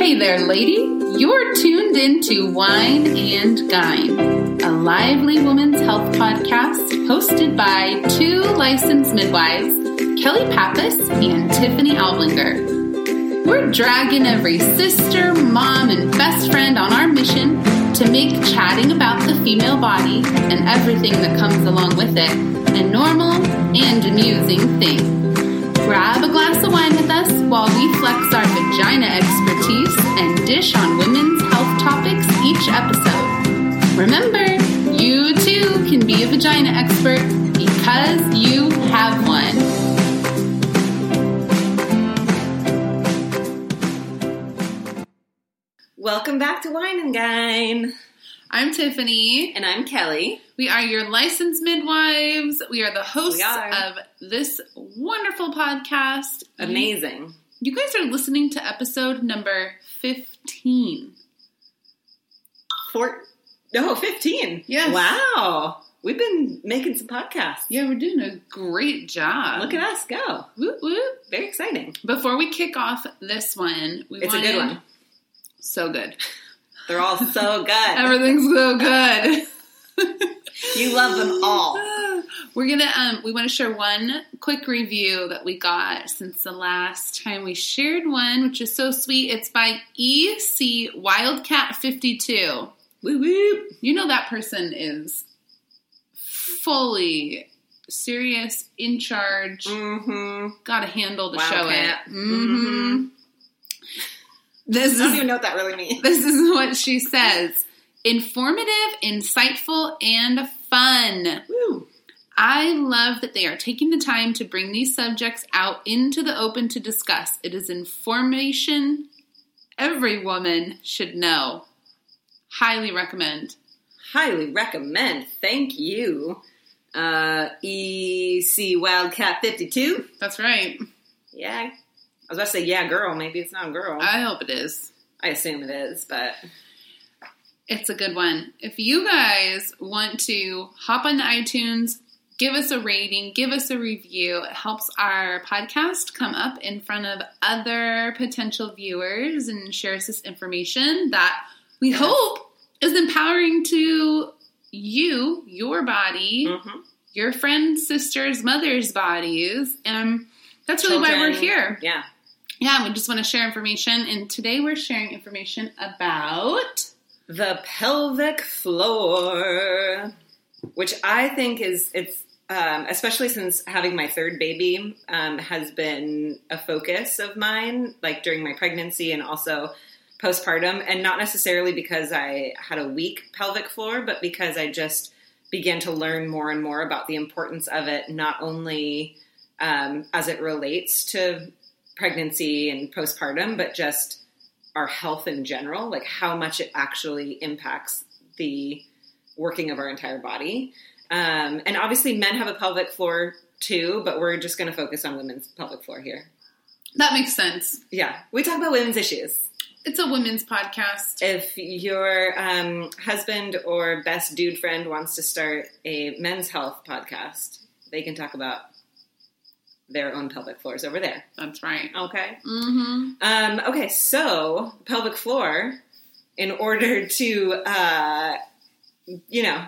Hey there, lady. You're tuned into Wine and Gyne, a lively women's health podcast hosted by two licensed midwives, Kelly Pappas and Tiffany Alblinger. We're dragging every sister, mom, and best friend on our mission to make chatting about the female body and everything that comes along with it a normal and amusing thing. Grab a glass of wine with us while we flex our vagina expertise and dish on women's health topics each episode. Remember, you too can be a vagina expert because you have one. Welcome back to Wine and Gyne. I'm Tiffany. And I'm Kelly. We are your licensed midwives. We are the hosts are. of this wonderful podcast. Amazing. You guys are listening to episode number 15. Four, no, 15. Yes. Wow. We've been making some podcasts. Yeah, we're doing a great job. Look at us go. Whoop, whoop. Very exciting. Before we kick off this one, we It's a good one. So good. They're all so good. Everything's so good. you love them all. We're gonna um we want to share one quick review that we got since the last time we shared one, which is so sweet. It's by EC Wildcat 52. Woo woo. You know that person is fully serious, in charge, Mm-hmm. got to handle the show Wildcat. it. hmm Mhm. This I don't is even know what that really means. this is what she says. Informative, insightful, and fun. Woo. I love that they are taking the time to bring these subjects out into the open to discuss. It is information every woman should know. Highly recommend. Highly recommend. Thank you. Uh, EC Wildcat 52. That's right. Yeah. I was about to say, yeah, girl. Maybe it's not a girl. I hope it is. I assume it is, but It's a good one. If you guys want to hop on iTunes, give us a rating, give us a review, it helps our podcast come up in front of other potential viewers and shares this information that we Yes. hope is empowering to you, your body, Mhm. your friends, sisters, mothers' bodies. And that's really why we're here. Yeah. Yeah, we just want to share information. And today we're sharing information about. The pelvic floor, which I think is it's um, especially since having my third baby um, has been a focus of mine, like during my pregnancy and also postpartum, and not necessarily because I had a weak pelvic floor, but because I just began to learn more and more about the importance of it, not only um, as it relates to pregnancy and postpartum, but just our health in general, like how much it actually impacts the working of our entire body. Um, and obviously, men have a pelvic floor too, but we're just going to focus on women's pelvic floor here. That makes sense. Yeah, we talk about women's issues. It's a women's podcast. If your um, husband or best dude friend wants to start a men's health podcast, they can talk about their own pelvic floors over there. That's right. Okay. Mm-hmm. Um, okay, so pelvic floor, in order to, uh, you know,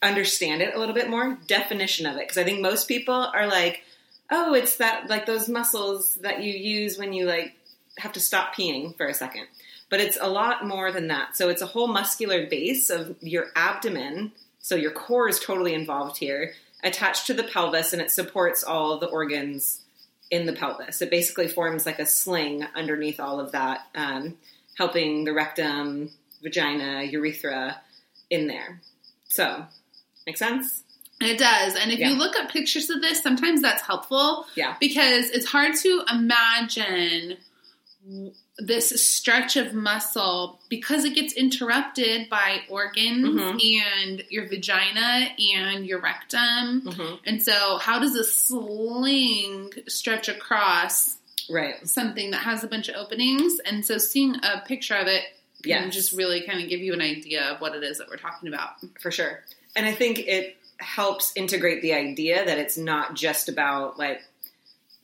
understand it a little bit more, definition of it. Because I think most people are like, oh, it's that, like those muscles that you use when you, like, have to stop peeing for a second. But it's a lot more than that. So it's a whole muscular base of your abdomen. So your core is totally involved here, attached to the pelvis, and it supports all the organs in the pelvis. It basically forms like a sling underneath all of that, um, helping the rectum, vagina, urethra in there. So, make sense? It does. And if Yeah. you look at pictures of this, sometimes that's helpful Yeah. because it's hard to imagine this stretch of muscle because it gets interrupted by organs Mhm. and your vagina and your rectum. hmm And so, how does a sling stretch across Right. something that has a bunch of openings? And so, seeing a picture of it can Yes. just really kind of give you an idea of what it is that we're talking about. For sure. And I think it helps integrate the idea that it's not just about like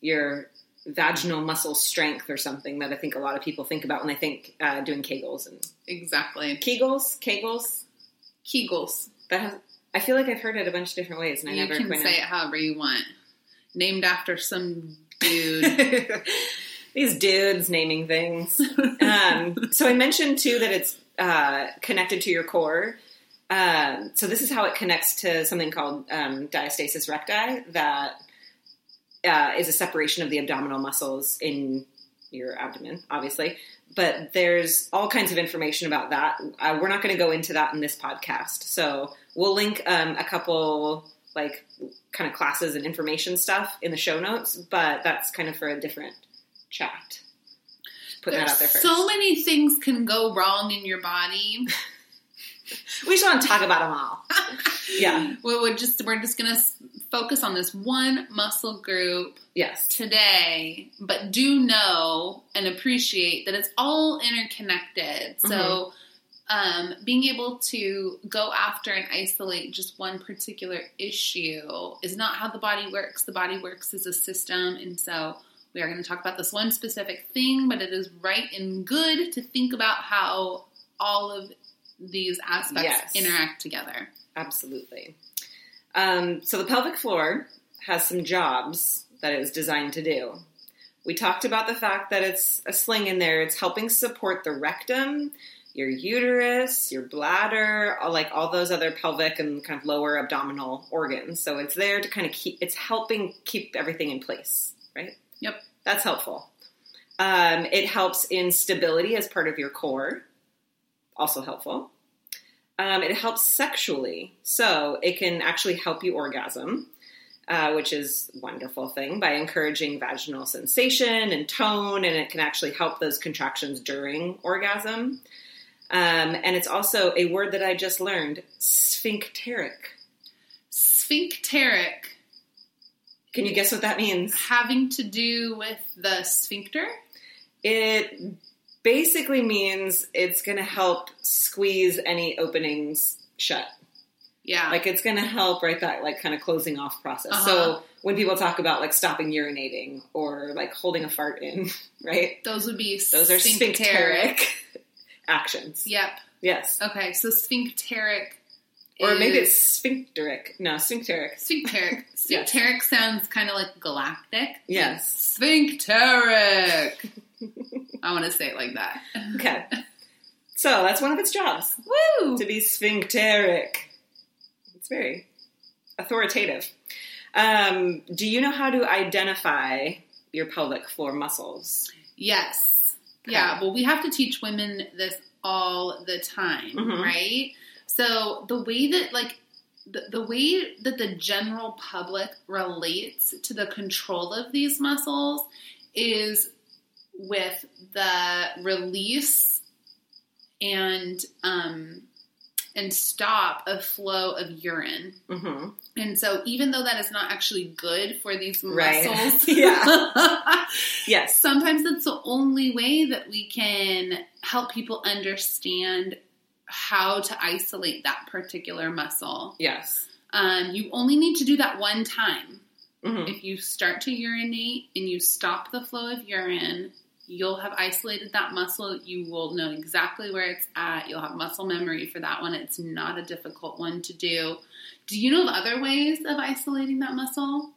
your vaginal muscle strength or something that I think a lot of people think about when they think uh, doing Kegels and Exactly. Kegels, Kegels. Kegels. That has, I feel like I've heard it a bunch of different ways, and I you never can say know. it however you want. Named after some dude. These dudes naming things. um, so I mentioned too that it's uh, connected to your core. Um, so this is how it connects to something called um, diastasis recti, that uh, is a separation of the abdominal muscles in your abdomen, obviously. But there's all kinds of information about that. Uh, we're not going to go into that in this podcast. So we'll link um, a couple like kind of classes and information stuff in the show notes, but that's kind of for a different chat. Putting that out there first. so many things can go wrong in your body. we just want to talk about them all. Yeah. we would just we're just gonna focus on this one muscle group Yes. today, but do know and appreciate that it's all interconnected. So, um, being able to go after and isolate just one particular issue is not how the body works. The body works as a system, and so we are going to talk about this one specific thing, but it is right and good to think about how all of these aspects Yes. interact together. Absolutely. Um, so the pelvic floor has some jobs that it was designed to do. We talked about the fact that it's a sling in there. It's helping support the rectum, your uterus, your bladder, like all those other pelvic and kind of lower abdominal organs. So it's there to kind of keep. It's helping keep everything in place, right? Yep. That's helpful. Um, it helps in stability as part of your core. Also helpful. Um, it helps sexually, so it can actually help you orgasm, uh, which is a wonderful thing by encouraging vaginal sensation and tone, and it can actually help those contractions during orgasm. Um, and it's also a word that I just learned, sphincteric. Sphincteric Can you guess what that means? having to do with the sphincter. It basically means it's going to help squeeze any openings shut. Yeah. Like it's going to help right that like kind of closing off process. Uh-huh. So when people talk about like stopping urinating or like holding a fart in, right? those would be Those are sphincteric actions. Yep. Yes. Okay, so sphincteric. Or maybe it's sphincteric. No, sphincteric. sphincteric. Yes. Sphincteric sounds kind of like galactic. Yes. Sphincteric. I want to say it like that. Okay. So that's one of its jobs Woo! to be sphincteric. It's very authoritative. Um, do you know how to identify your pelvic floor muscles? Yes. Okay. Yeah, well, we have to teach women this all the time, Mhm. right? So the way that, like, the, the way that the general public relates to the control of these muscles is with the release and um, and stop of flow of urine. Mm-hmm. And so, even though that is not actually good for these Right. muscles, Yeah. Yes. sometimes it's the only way that we can help people understand how to isolate that particular muscle. Yes. Um, you only need to do that one time. hmm If you start to urinate and you stop the flow of urine, you'll have isolated that muscle. You will know exactly where it's at. You'll have muscle memory for that one. It's not a difficult one to do. Do you know of other ways of isolating that muscle?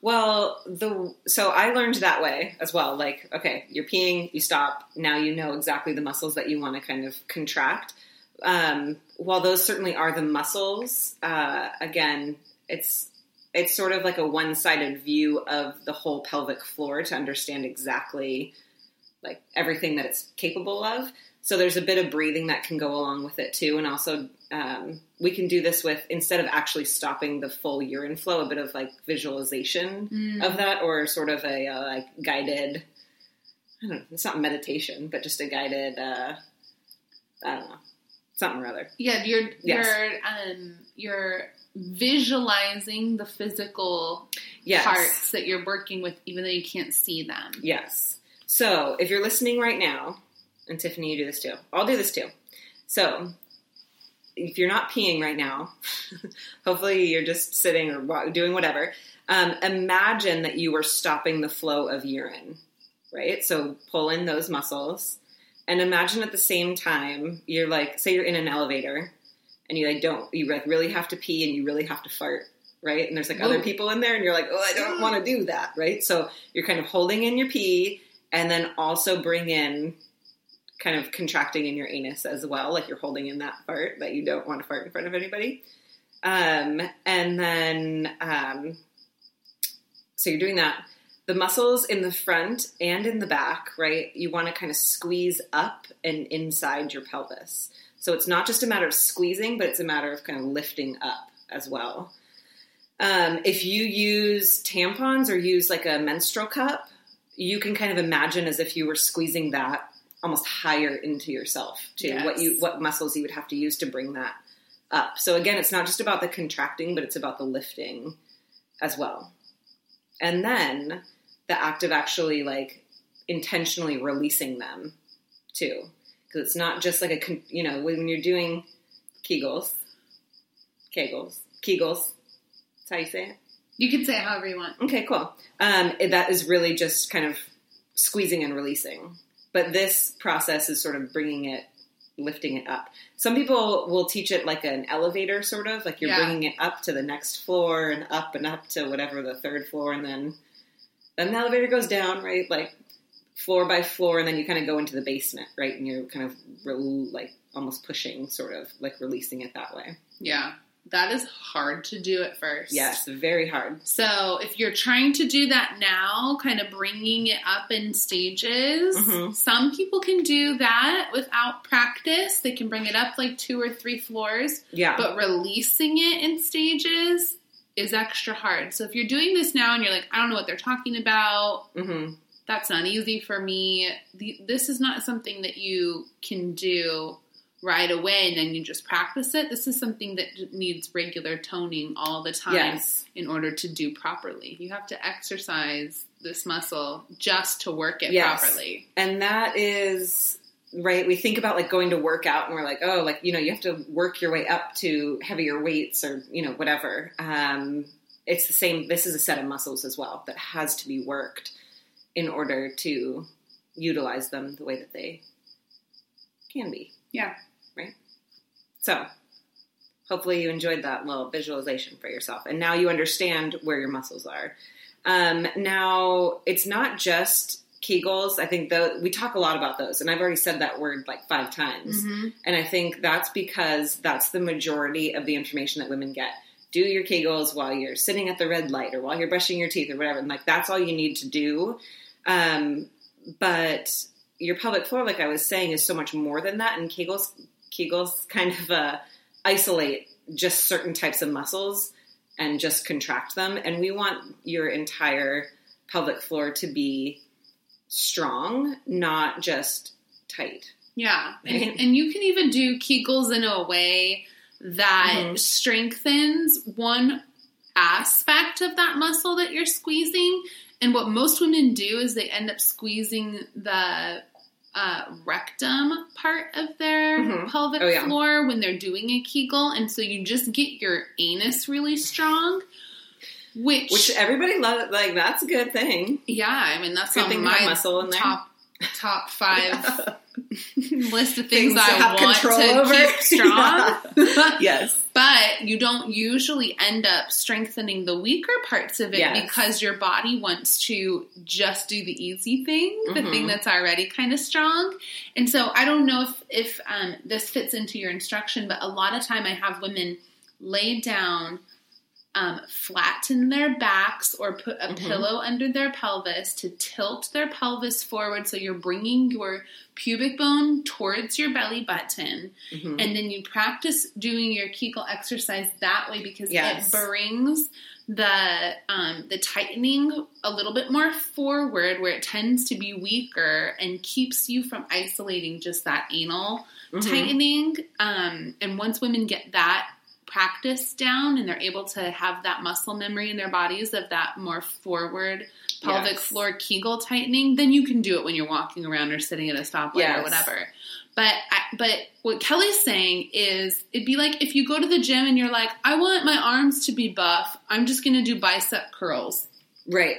Well, the so I learned that way as well. Like, okay, you're peeing, you stop. Now you know exactly the muscles that you want to kind of contract. Um, while those certainly are the muscles, uh, again, it's it's sort of like a one sided view of the whole pelvic floor to understand exactly like everything that it's capable of. So there's a bit of breathing that can go along with it too, and also um, we can do this with instead of actually stopping the full urine flow, a bit of like visualization Mm. of that, or sort of a uh, like guided. I don't know. It's not meditation, but just a guided. Uh, I don't know, something or other. Yeah, you're Yes. you're um you're visualizing the physical Yes. parts that you're working with, even though you can't see them. Yes. So if you're listening right now, and Tiffany, you do this too. I'll do this too. So if you're not peeing right now, hopefully you're just sitting or doing whatever. Um, imagine that you were stopping the flow of urine, right? So pull in those muscles, and imagine at the same time you're like, say you're in an elevator, and you like don't you like really have to pee and you really have to fart, right? And there's like other people in there, and you're like, oh, I don't want to do that, right? So you're kind of holding in your pee, and then also bring in kind of contracting in your anus as well, like you're holding in that fart that you don't want to fart in front of anybody. Um, and then, um, so you're doing that. The muscles in the front and in the back, right? You want to kind of squeeze up and inside your pelvis. So it's not just a matter of squeezing, but it's a matter of kind of lifting up as well. Um, if you use tampons or use like a menstrual cup, you can kind of imagine as if you were squeezing that almost higher into yourself to what you what muscles you would have to use to bring that up. So again, it's not just about the contracting, but it's about the lifting as well. And then the act of actually like intentionally releasing them too, because it's not just like a con- you know when you're doing Kegels, Kegels, Kegels. That's how you say it. You can say it however you want. Okay, cool. Um, it- that is really just kind of squeezing and releasing. But this process is sort of bringing it, lifting it up. Some people will teach it like an elevator, sort of like you're Yeah. bringing it up to the next floor and up and up to whatever the third floor, and then then the elevator goes down, right? Like floor by floor, and then you kind of go into the basement, right? And you're kind of re- like almost pushing, sort of like releasing it that way. Yeah. That is hard to do at first. Yes, very hard. So if you're trying to do that now, kind of bringing it up in stages, Mhm. some people can do that without practice. They can bring it up like two or three floors, Yeah. but releasing it in stages is extra hard. So if you're doing this now and you're like, I don't know what they're talking about, hmm that's not easy for me. This is not something that you can do right away and then you just practice it. This is something that needs regular toning all the time Yes. in order to do properly. You have to exercise this muscle just to work it Yes. properly. And that is right. We think about like going to work out and we're like, oh, like, you know, you have to work your way up to heavier weights or, you know, whatever. Um, it's the same. This is a set of muscles as well that has to be worked in order to utilize them the way that they can be. Yeah. So hopefully you enjoyed that little visualization for yourself. And now you understand where your muscles are. Um, now, it's not just Kegels. I think the, we talk a lot about those, and I've already said that word like five times. Mm-hmm. And I think that's because that's the majority of the information that women get. Do your Kegels while you're sitting at the red light or while you're brushing your teeth or whatever. And like that's all you need to do. Um, but your pelvic floor, like I was saying, is so much more than that. And Kegels, Kegels kind of uh, isolate just certain types of muscles and just contract them. And we want your entire pelvic floor to be strong, not just tight. Yeah. And, Right. and you can even do Kegels in a way that Mhm. strengthens one aspect of that muscle that you're squeezing. And what most women do is they end up squeezing the uh, rectum part of their Mhm. pelvic Oh, yeah. floor when they're doing a Kegel. And so you just get your anus really strong. Which, Which everybody loves. Like that's a good thing. yeah, I mean that's Good on thing to have my muscle in there. top top five list of Things things, I have want control to over. keep strong. yes. But you don't usually end up strengthening the weaker parts of it Yes. because your body wants to just do the easy thing, the Mhm. thing that's already kind of strong. And so I don't know if if um, this fits into your instruction, but a lot of time I have women lay down. Um, flatten their backs or put a Mhm. pillow under their pelvis to tilt their pelvis forward so you're bringing your pubic bone towards your belly button Mhm. and then you practice doing your Kegel exercise that way because Yes. it brings the um, the tightening a little bit more forward where it tends to be weaker and keeps you from isolating just that anal Mhm. tightening. Um, and once women get that practice down and they're able to have that muscle memory in their bodies of that more forward pelvic Yes. floor Kegel tightening, then you can do it when you're walking around or sitting at a stoplight or whatever. But I, but what Kelly's saying is it'd be like if you go to the gym and you're like, I want my arms to be buff. I'm just going to do bicep curls. Right.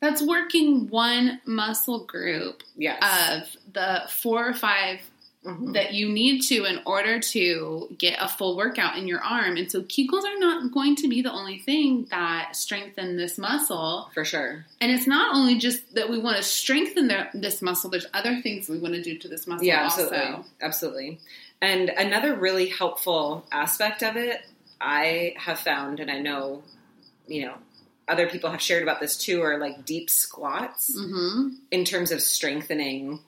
That's working one muscle group Yes. of the four or five Mhm. that you need to in order to get a full workout in your arm. And so Kegels are not going to be the only thing that strengthen this muscle. For sure. And it's not only just that we want to strengthen the, this muscle, there's other things we want to do to this muscle Yeah, absolutely. also. Absolutely. And another really helpful aspect of it, I have found, and I know, you know, other people have shared about this too, are like deep squats hmm in terms of strengthening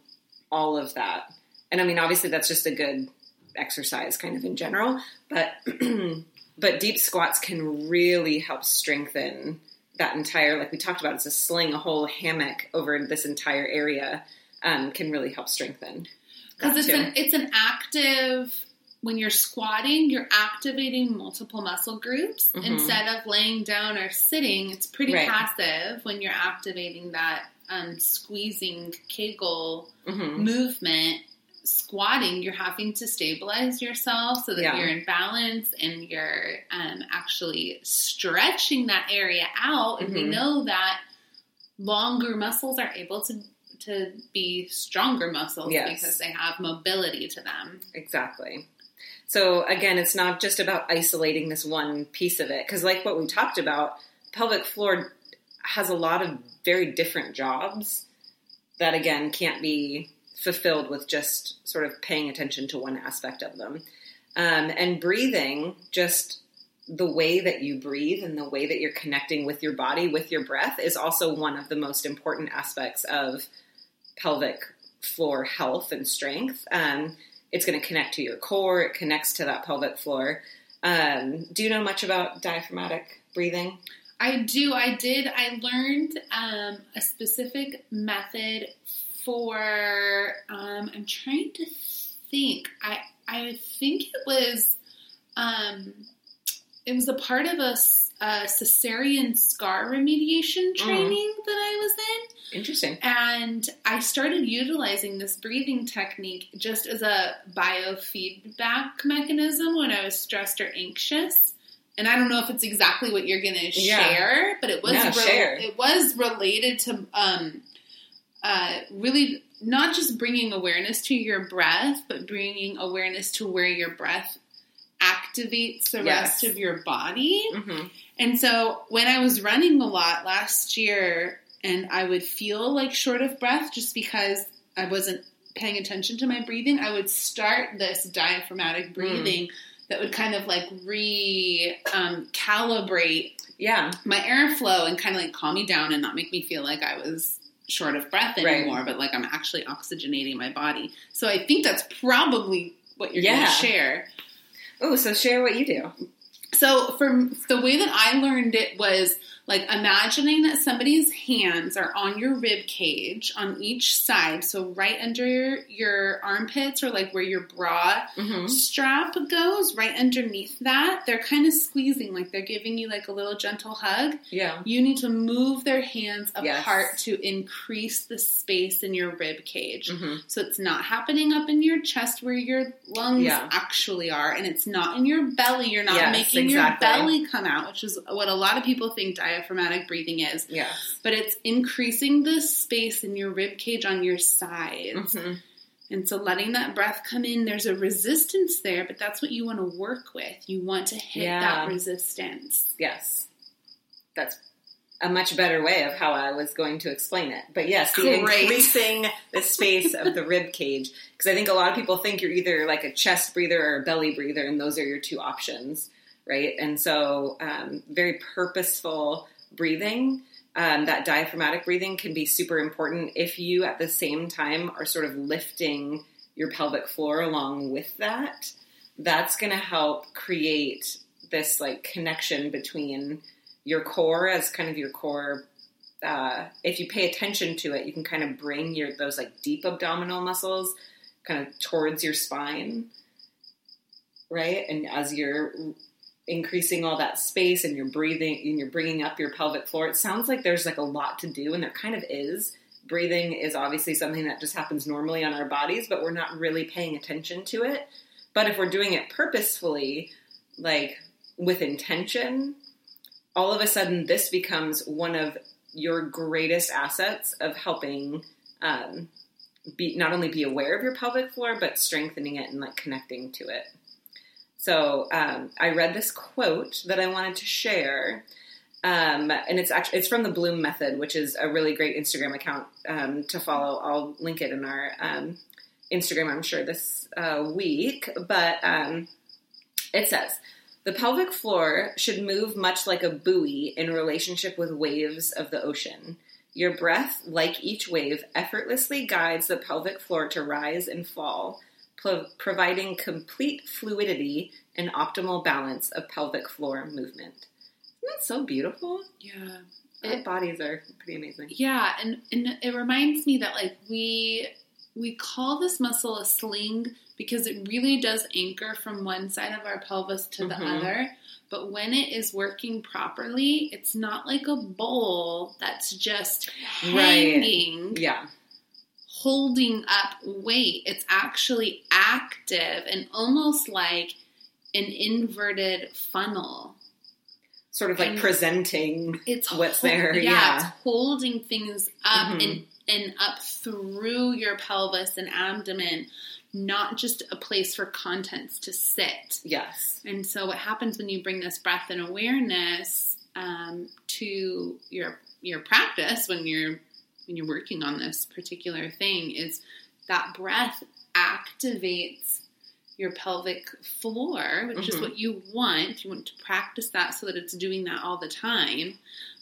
all of that. And I mean, obviously, that's just a good exercise kind of in general, but but deep squats can really help strengthen that entire like we talked about it's a sling a whole hammock over this entire area um, can really help strengthen Because it's too. an it's an active when you're squatting, you're activating multiple muscle groups Mhm. instead of laying down or sitting. It's pretty Right. passive when you're activating that um, squeezing Kegel Mhm. movement. Squatting, you're having to stabilize yourself so that Yeah. you're in balance and you're um, actually stretching that area out. And we Mhm. know that longer muscles are able to to be stronger muscles Yes. because they have mobility to them. Exactly. So again, it's not just about isolating this one piece of it because, like what we talked about, pelvic floor has a lot of very different jobs that again can't be fulfilled with just sort of paying attention to one aspect of them. Um, and breathing, just the way that you breathe and the way that you're connecting with your body, with your breath, is also one of the most important aspects of pelvic floor health and strength. Um, it's going to connect to your core. It connects to that pelvic floor. Um, do you know much about diaphragmatic breathing? I do. I did. I learned um, a specific method for. Um, I'm trying to think. I I think it was. Um, it was a part of a cesarean scar remediation training that I was in. Interesting. And I started utilizing this breathing technique just as a biofeedback mechanism when I was stressed or anxious. And I don't know if it's exactly what you're going to Yeah. share, but it was share. it was related to um, uh, really not just bringing awareness to your breath, but bringing awareness to where your breath activates the Yes. rest of your body. hmm And so when I was running a lot last year and I would feel like short of breath just because I wasn't paying attention to my breathing, I would start this diaphragmatic breathing that would kind of like re um, calibrate Yeah. my airflow and kind of like calm me down and not make me feel like I was short of breath Right. anymore, but like I'm actually oxygenating my body. So I think that's probably what you're going to share. Oh, so share what you do. So for the way that I learned it was like imagining that somebody's hands are on your rib cage on each side, so right under your, your armpits or like where your bra hmm strap goes, right underneath that. They're kind of squeezing, like they're giving you like a little gentle hug. Yeah. You need to move their hands Yes. apart to increase the space in your rib cage. hmm So it's not happening up in your chest where your lungs Yeah. actually are, and it's not in your belly. You're not Yes, making exactly. your belly come out, which is what a lot of people think diaphragmatic breathing is. Yes. But it's increasing the space in your rib cage on your sides. hmm And so letting that breath come in, there's a resistance there, but that's what you want to work with. You want to hit Yeah. that resistance. Yes. That's a much better way of how I was going to explain it. But yes, the Great. increasing the space of the rib cage. Because I think a lot of people think you're either like a chest breather or a belly breather, and those are your two options, right? And so, um, very purposeful breathing. Um, that diaphragmatic breathing can be super important if you at the same time are sort of lifting your pelvic floor along with that. That's going to help create this like connection between your core as kind of your core. Uh, if you pay attention to it, you can kind of bring your those like deep abdominal muscles kind of towards your spine, right? And as you're increasing all that space and you're breathing and you're bringing up your pelvic floor, it sounds like there's like a lot to do, and there kind of is. Breathing is obviously something that just happens normally on our bodies, but we're not really paying attention to it. But if we're doing it purposefully, like with intention, all of a sudden this becomes one of your greatest assets of helping um, be not only be aware of your pelvic floor, but strengthening it and like connecting to it. So um, I read this quote that I wanted to share. Um, and it's actually it's from the Bloom Method, which is a really great Instagram account um, to follow. I'll link it in our um, Instagram, I'm sure this uh, week. But um, it says the pelvic floor should move much like a buoy in relationship with waves of the ocean. Your breath, like each wave, effortlessly guides the pelvic floor to rise and fall, pro- providing complete fluidity and optimal balance of pelvic floor movement. Isn't that so beautiful? Yeah. Our It- bodies are pretty amazing. Yeah, and, and it reminds me that like we we call this muscle a sling because it really does anchor from one side of our pelvis to the Mhm. other. But when it is working properly, it's not like a bowl that's just Right. hanging, Yeah. Holding up weight. It's actually active and almost like an inverted funnel. Sort of like And- presenting. It's What's hol- there, Yeah, yeah. it's holding things up Mhm. and and up through your pelvis and abdomen, not just a place for contents to sit. Yes. And so, what happens when you bring this breath and awareness um, to your your practice when you're when you're working on this particular thing is that breath activates your pelvic floor, which is Mhm. what you want. You want to practice that so that it's doing that all the time.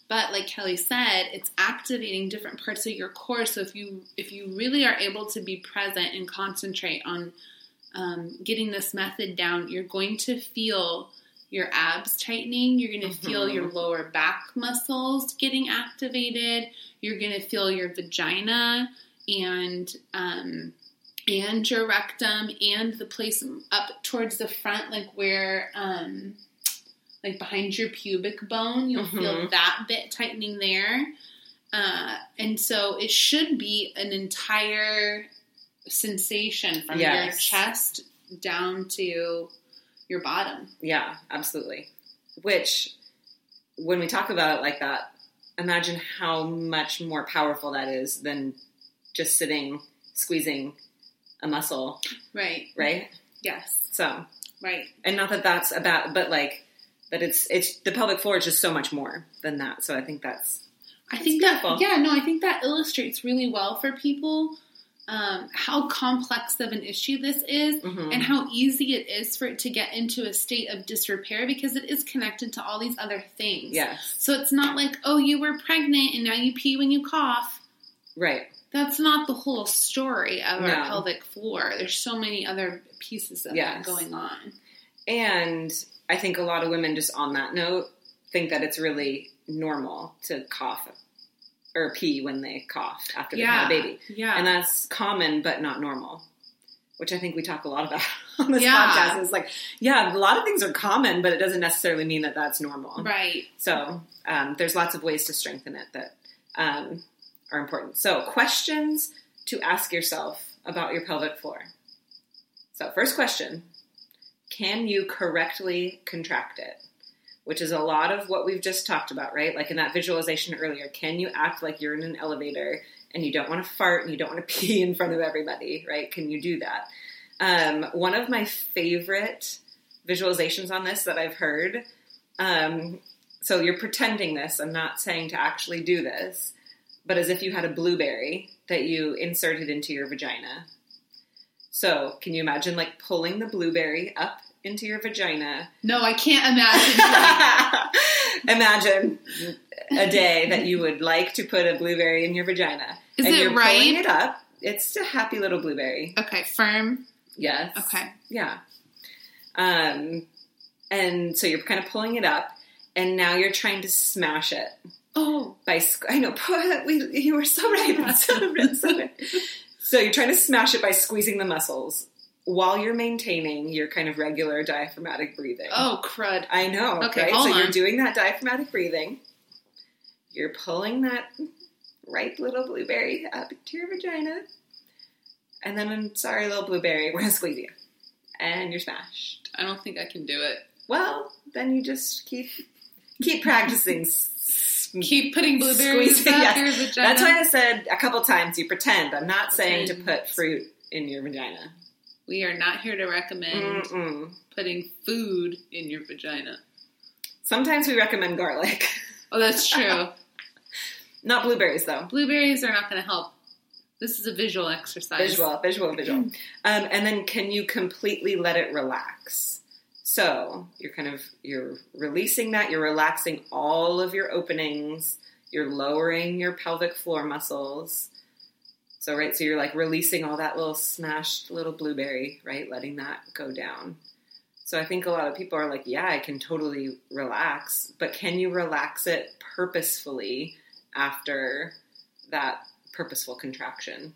But like Kelly said, it's activating different parts of your core. So if you if you really are able to be present and concentrate on um, getting this method down, you're going to feel your abs tightening. You're going to feel your lower back muscles getting activated. You're going to feel your vagina and um, and your rectum and the place up towards the front, like where um, like behind your pubic bone. You'll feel Mhm. that bit tightening there. Uh, and so it should be an entire sensation from your chest down to your bottom. Yeah, absolutely. Which, when we talk about it like that, imagine how much more powerful that is than just sitting squeezing a muscle, Right. right? Yes. So, Right. and not that that's about, but like that it's it's the pelvic floor is just so much more than that. So I think that's I think that yeah, no, I think that illustrates really well for people um, how complex of an issue this is mhm. and how easy it is for it to get into a state of disrepair because it is connected to all these other things. yes, So it's not like, oh, you were pregnant and now you pee when you cough. right, That's not the whole story of No. our pelvic floor. There's so many other pieces of Yes. that going on. and I think a lot of women just on that note think that it's really normal to cough or pee when they cough after they Yeah. have a baby. Yeah. and that's common but not normal which i think we talk a lot about on this Yeah. podcast is like yeah a lot of things are common but it doesn't necessarily mean that that's normal right. so um, there's lots of ways to strengthen it that um, are important so questions to ask yourself about your pelvic floor so first question can you correctly contract it which is a lot of what we've just talked about, right? Like in that visualization earlier, can you act like you're in an elevator and you don't want to fart and you don't want to pee in front of everybody, right? Can you do that? Um, one of my favorite visualizations on this that I've heard. Um, so you're pretending this. I'm not saying to actually do this, but as if you had a blueberry that you inserted into your vagina. So can you imagine like pulling the blueberry up into your vagina? No, I can't imagine. Imagine a day that you would like to put a blueberry in your vagina. Is and it you're ripe? pulling it up. It's a happy little blueberry. okay, firm. Yes. Okay. Yeah. Um, and so you're kind of pulling it up, and now you're trying to smash it Oh, by. squ- I know. We, you were so right. So, so right. So you're trying to smash it by squeezing the muscles while you're maintaining your kind of regular diaphragmatic breathing. Oh, crud. I know. Okay, right? so on. you're doing that diaphragmatic breathing. You're pulling that ripe little blueberry up to your vagina. And then, I'm sorry, little blueberry, we're gonna squeeze you. And you're smashed. I don't think I can do it. Well, then you just keep keep practicing. Keep putting blueberries up yes. your vagina. That's why I said a couple times you pretend. I'm not saying to put fruit in your vagina. We are not here to recommend Mm-mm. putting food in your vagina. Sometimes we recommend garlic, Oh, that's true. not blueberries though. Blueberries are not going to help. This is a visual exercise. Visual, visual, visual. Um, and then can you completely let it relax? So you're kind of you're releasing that. You're relaxing all of your openings. You're lowering your pelvic floor muscles. So right, so you're like releasing all that little smashed little blueberry, right? Letting that go down. So I think a lot of people are like, yeah, I can totally relax, but can you relax it purposefully after that purposeful contraction?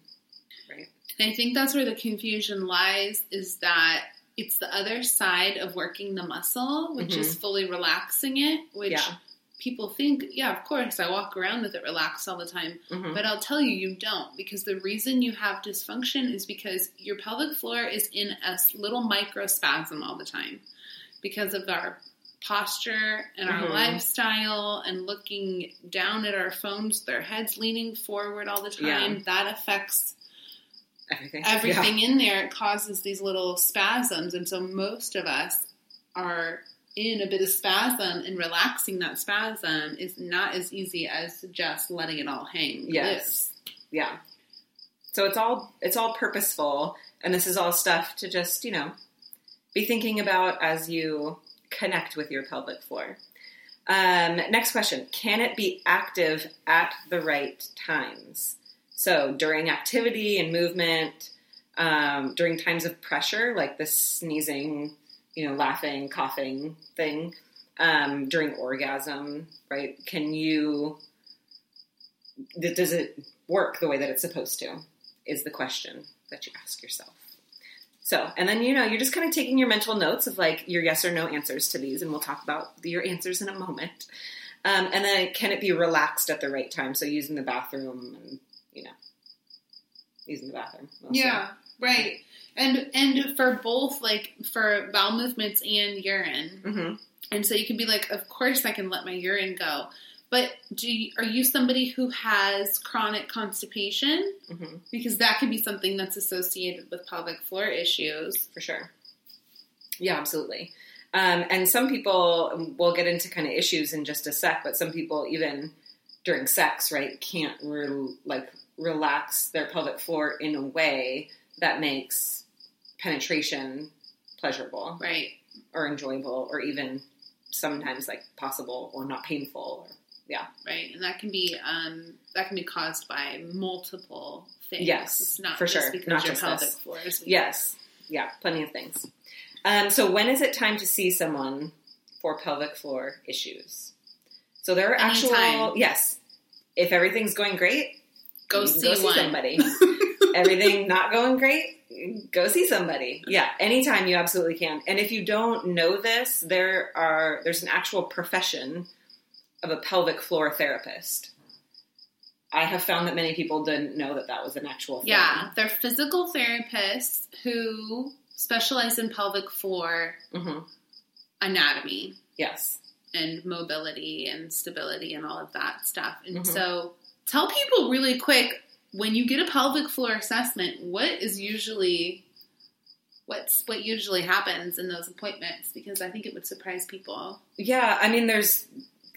Right. And I think that's where the confusion lies is that it's the other side of working the muscle, which is fully relaxing it, which Mm-hmm. Yeah. People think, yeah, of course, I walk around with it relaxed all the time. Mhm. But I'll tell you, you don't, because the reason you have dysfunction is because your pelvic floor is in a little micro spasm all the time because of our posture and our Mhm. lifestyle and looking down at our phones, their heads leaning forward all the time. Yeah. That affects Everything. everything in there. It causes these little spasms. And so most of us are in a bit of spasm and relaxing that spasm is not as easy as just letting it all hang Yes. Yeah. So it's all it's all purposeful and this is all stuff to just, you know, be thinking about as you connect with your pelvic floor. Um, next question. Can it be active at the right times? So during activity and movement, um, during times of pressure, like the sneezing, you know, laughing, coughing thing, um, during orgasm, right? Can you does it work the way that it's supposed to is the question that you ask yourself so and then you know you're just kind of taking your mental notes of like your yes or no answers to these and we'll talk about your answers in a moment um, and then can it be relaxed at the right time so using the bathroom and you know using the bathroom. Yeah, right. And and for both like for bowel movements and urine. hmm And so you can be like, of course I can let my urine go. But do you, are you somebody who has chronic constipation? hmm Because that could be something that's associated with pelvic floor issues. for sure. Yeah, absolutely. Um, and some people, we'll get into kind of issues in just a sec, but some people even during sex, right, can't re- like relax their pelvic floor in a way that makes penetration pleasurable Right. or enjoyable or even sometimes like possible or not painful. Or, yeah, Right. And that can be um, that can be caused by multiple things. Yes, It's not for sure. because Not your just pelvic floor is weak. yes, yeah, plenty of things. Um, so when is it time to see someone for pelvic floor issues? So there are actual yes. If everything's going great, Go you can see somebody. Everything not going great, go see somebody. Yeah, anytime you absolutely can. And if you don't know this, there are there's an actual profession of a pelvic floor therapist. I have found that many people didn't know that that was an actual thing. Yeah, they're physical therapists who specialize in pelvic floor hmm anatomy Yes. and mobility and stability and all of that stuff. And Mhm. so tell people really quick when you get a pelvic floor assessment, what is usually what's what usually happens in those appointments because I think it would surprise people. Yeah, I mean, there's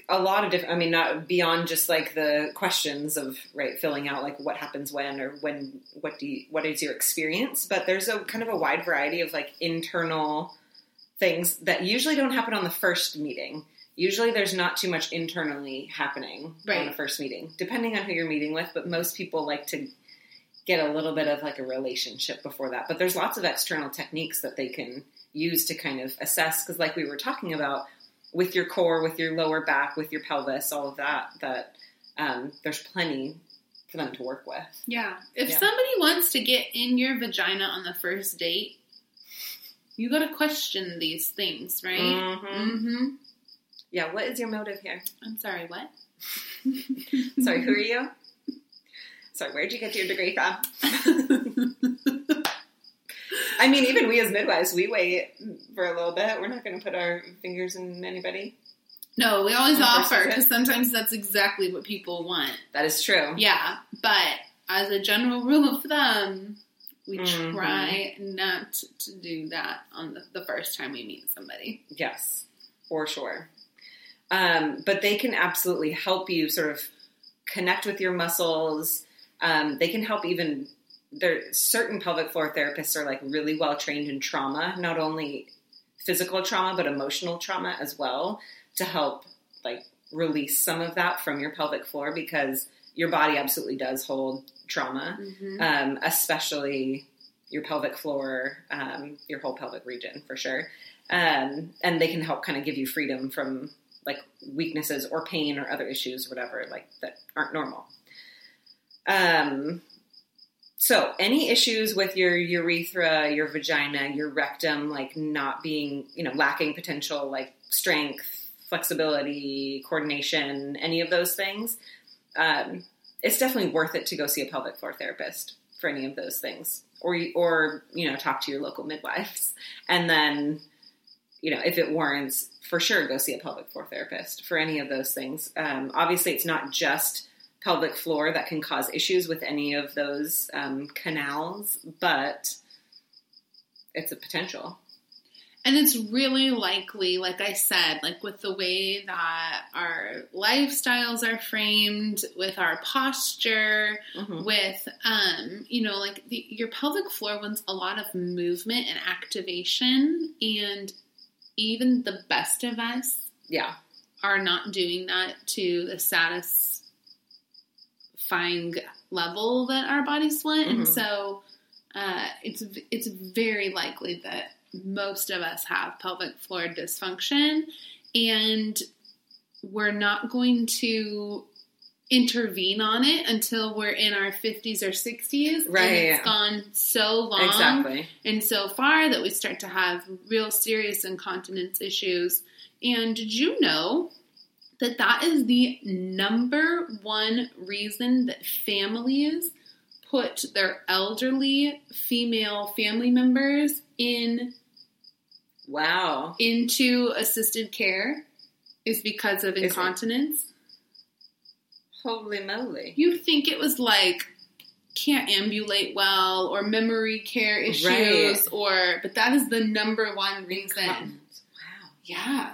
a lot of different. I mean, not beyond just like the questions of right filling out like what happens when or when what do you, what is your experience, but there's a kind of a wide variety of like internal things that usually don't happen on the first meeting. Usually, there's not too much internally happening on Right. the first meeting, depending on who you're meeting with. But most people like to get a little bit of like a relationship before that. But there's lots of external techniques that they can use to kind of assess because, like we were talking about, with your core, with your lower back, with your pelvis, all of that, that um, there's plenty for them to work with. Yeah. If Yeah. somebody wants to get in your vagina on the first date, you got to question these things, right? Mhm. Mm-hmm. Yeah, what is your motive here? I'm sorry, what? Sorry, who are you? Sorry, where'd you get your degree from? I mean, even we as midwives, we wait for a little bit. We're not going to put our fingers in anybody. No, we always offer because sometimes that's exactly what people want. That is true. Yeah, but as a general rule of thumb, we Mhm. try not to do that on the, the first time we meet somebody. Yes, for sure. Um, but they can absolutely help you sort of connect with your muscles. Um, they can help even there. Certain pelvic floor therapists are like really well trained in trauma, not only physical trauma but emotional trauma as well, to help like release some of that from your pelvic floor because your body absolutely does hold trauma, Mm-hmm. um, especially your pelvic floor, um, your whole pelvic region for sure. Um, and they can help kind of give you freedom from like weaknesses or pain or other issues, whatever, like that aren't normal. Um, so any issues with your urethra, your vagina, your rectum, like not being, you know, lacking potential, like strength, flexibility, coordination, any of those things, um, it's definitely worth it to go see a pelvic floor therapist for any of those things, or or you know talk to your local midwives, and then you know if it warrants, for sure go see a pelvic floor therapist for any of those things. Um, obviously, it's not just pelvic floor that can cause issues with any of those um, canals, but it's a potential. And it's really likely, like I said, like with the way that our lifestyles are framed, with our posture, Mhm. with um, you know, like the, your pelvic floor wants a lot of movement and activation, and even the best of us Yeah, are not doing that to the satisfying level that our bodies want, and Mhm. so uh, it's it's very likely that most of us have pelvic floor dysfunction, and we're not going to intervene on it until we're in our 50s or 60s and Right. it's gone so long exactly. and so far that we start to have real serious incontinence issues. And did you know that that is the number one reason that families put their elderly female family members in Wow. into assisted care is because of incontinence? Holy moly. You think it was like can't ambulate well or memory care issues Right. or but that is the number one reason. Wow. Yeah.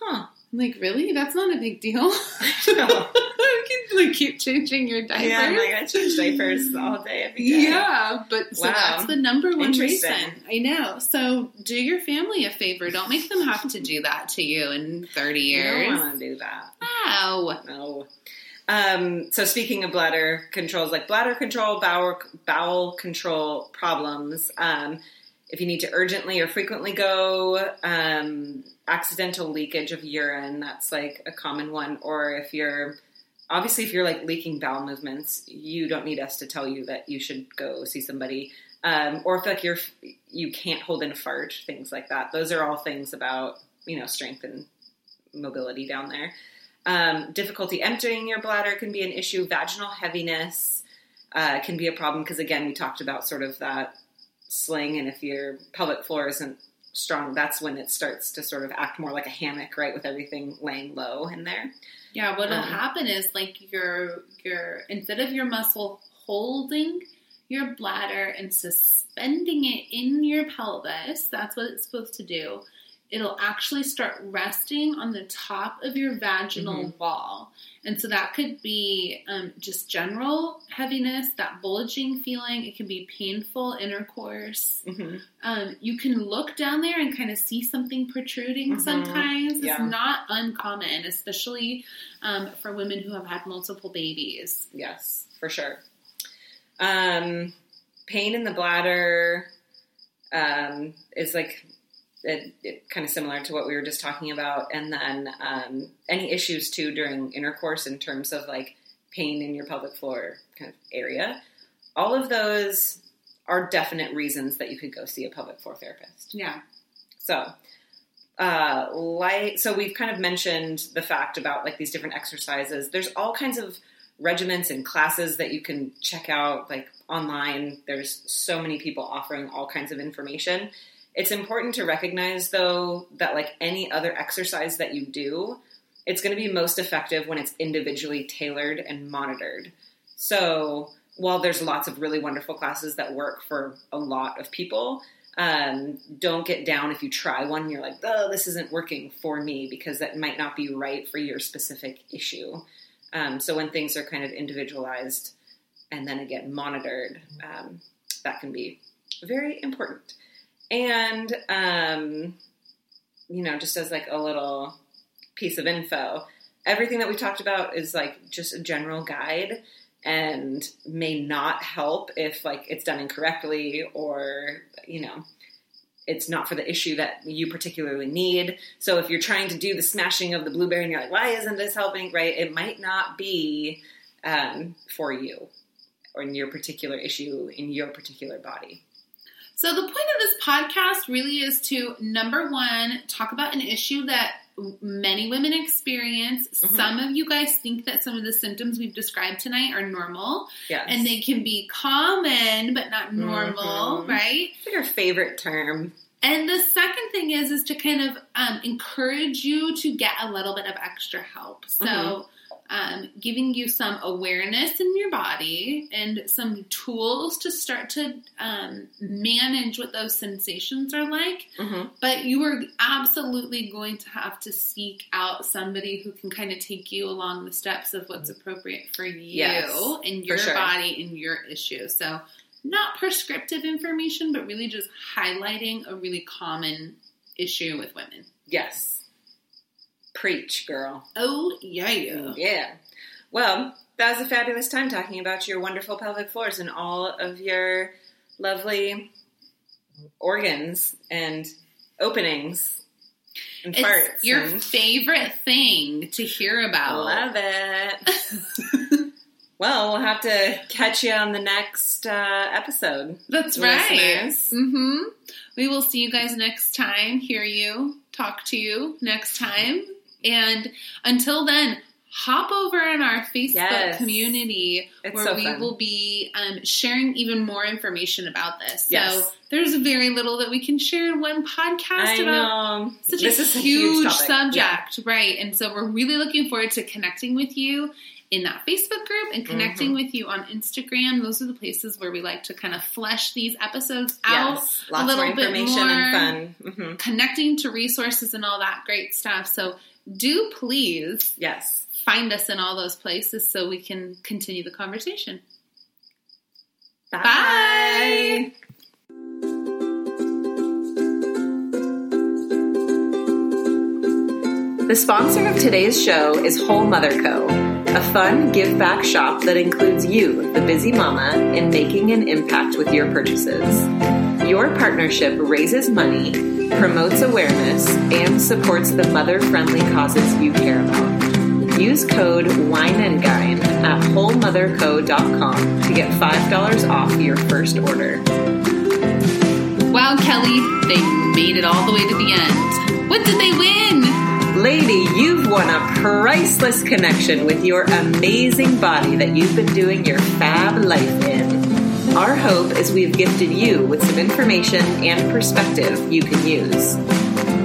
Huh. I'm like, really? That's not a big deal. know. you can like keep changing your diaper. Yeah, I'm like, I change diapers all day, every day. Yeah, but so Wow. that's the number one reason. I know. So do your family a favor. Don't make them have to do that to you in 30 You years. don't want to do that. Wow. No. Um, so speaking of bladder controls, like bladder control, bowel bowel control problems, um, if you need to urgently or frequently go, um, accidental leakage of urine, that's like a common one. Or if you're obviously if you're like leaking bowel movements, you don't need us to tell you that you should go see somebody. Um, or if like you're you can't hold in a fart, things like that. Those are all things about you know strength and mobility down there. Um, difficulty emptying your bladder can be an issue. Vaginal heaviness uh, can be a problem because, again, we talked about sort of that sling, and if your pelvic floor isn't strong, that's when it starts to sort of act more like a hammock, right, with everything laying low in there. Yeah, what'll Um, happen is like your your instead of your muscle holding your bladder and suspending it in your pelvis, that's what it's supposed to do. It'll actually start resting on the top of your vaginal wall. And so that could be um, just general heaviness, that bulging feeling. It can be painful intercourse. Mm-hmm. Um, you can look down there and kind of see something protruding Mhm. sometimes. Yeah. It's not uncommon, especially um, for women who have had multiple babies. Yes, for sure. Um, pain in the bladder um, is like it, it, kind of similar to what we were just talking about, and then um, any issues too during intercourse in terms of like pain in your pelvic floor kind of area. All of those are definite reasons that you could go see a pelvic floor therapist. Yeah. So, uh, light. So we've kind of mentioned the fact about like these different exercises. There's all kinds of regiments and classes that you can check out like online. There's so many people offering all kinds of information. It's important to recognize though that like any other exercise that you do, it's going to be most effective when it's individually tailored and monitored. So, while there's lots of really wonderful classes that work for a lot of people, um, don't get down if you try one and you're like, oh, this isn't working for me because that might not be right for your specific issue. Um, so when things are kind of individualized and then again monitored, um, that can be very important. And, um, you know, just as like a little piece of info, everything that we talked about is like just a general guide and may not help if like it's done incorrectly or you know it's not for the issue that you particularly need. So if you're trying to do the smashing of the blueberry and you're like, why isn't this helping? Right? It might not be um, for you or in your particular issue in your particular body. So the point of this podcast really is to number one, talk about an issue that many women experience. Mm-hmm. Some of you guys think that some of the symptoms we've described tonight are normal. Yes. And they can be common but not normal, mm-hmm. right? It's like your favorite term. And the second thing is is to kind of um, encourage you to get a little bit of extra help. So mm-hmm um, giving you some awareness in your body and some tools to start to um, manage what those sensations are like. Mm-hmm. But you are absolutely going to have to seek out somebody who can kind of take you along the steps of what's appropriate for you yes, and your sure. body and your issue. So, not prescriptive information, but really just highlighting a really common issue with women. Yes. Preach, girl. Oh, yeah. Yeah. Well, that was a fabulous time talking about your wonderful pelvic floors and all of your lovely organs and openings and it's farts. Your and favorite thing to hear about. Love it. well, we'll have to catch you on the next uh, episode. That's right. Mm-hmm. We will see you guys next time. Hear you. Talk to you next time. And until then, hop over in our Facebook yes. community it's where so we fun. will be um, sharing even more information about this. Yes. So there's very little that we can share in one podcast I about know. such this a, is huge, a huge subject, right? And so we're really looking forward to connecting with you in that Facebook group and connecting Mm-hmm. with you on Instagram. Those are the places where we like to kind of flesh these episodes out Yes. a little more bit information more and fun. hmm connecting to resources and all that great stuff. So do please Yes. find us in all those places so we can continue the conversation. Bye. Bye. The sponsor of today's show is Whole Mother Co., a fun give back shop that includes you, the busy mama, in making an impact with your purchases. Your partnership raises money, promotes awareness, and supports the mother friendly causes you care about. Use code WINEANDGUINE at wholemotherco.com to get $5 off your first order. Wow, Kelly, they made it all the way to the end. What did they win? Lady, you've won a priceless connection with your amazing body that you've been doing your fab life in. Our hope is we've gifted you with some information and perspective you can use.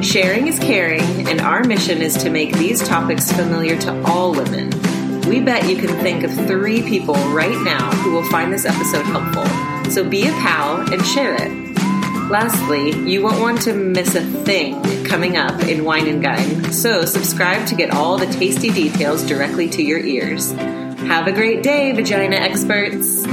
Sharing is caring, and our mission is to make these topics familiar to all women. We bet you can think of three people right now who will find this episode helpful. So be a pal and share it. Lastly, you won't want to miss a thing coming up in Wine and Guine, so subscribe to get all the tasty details directly to your ears. Have a great day, vagina experts!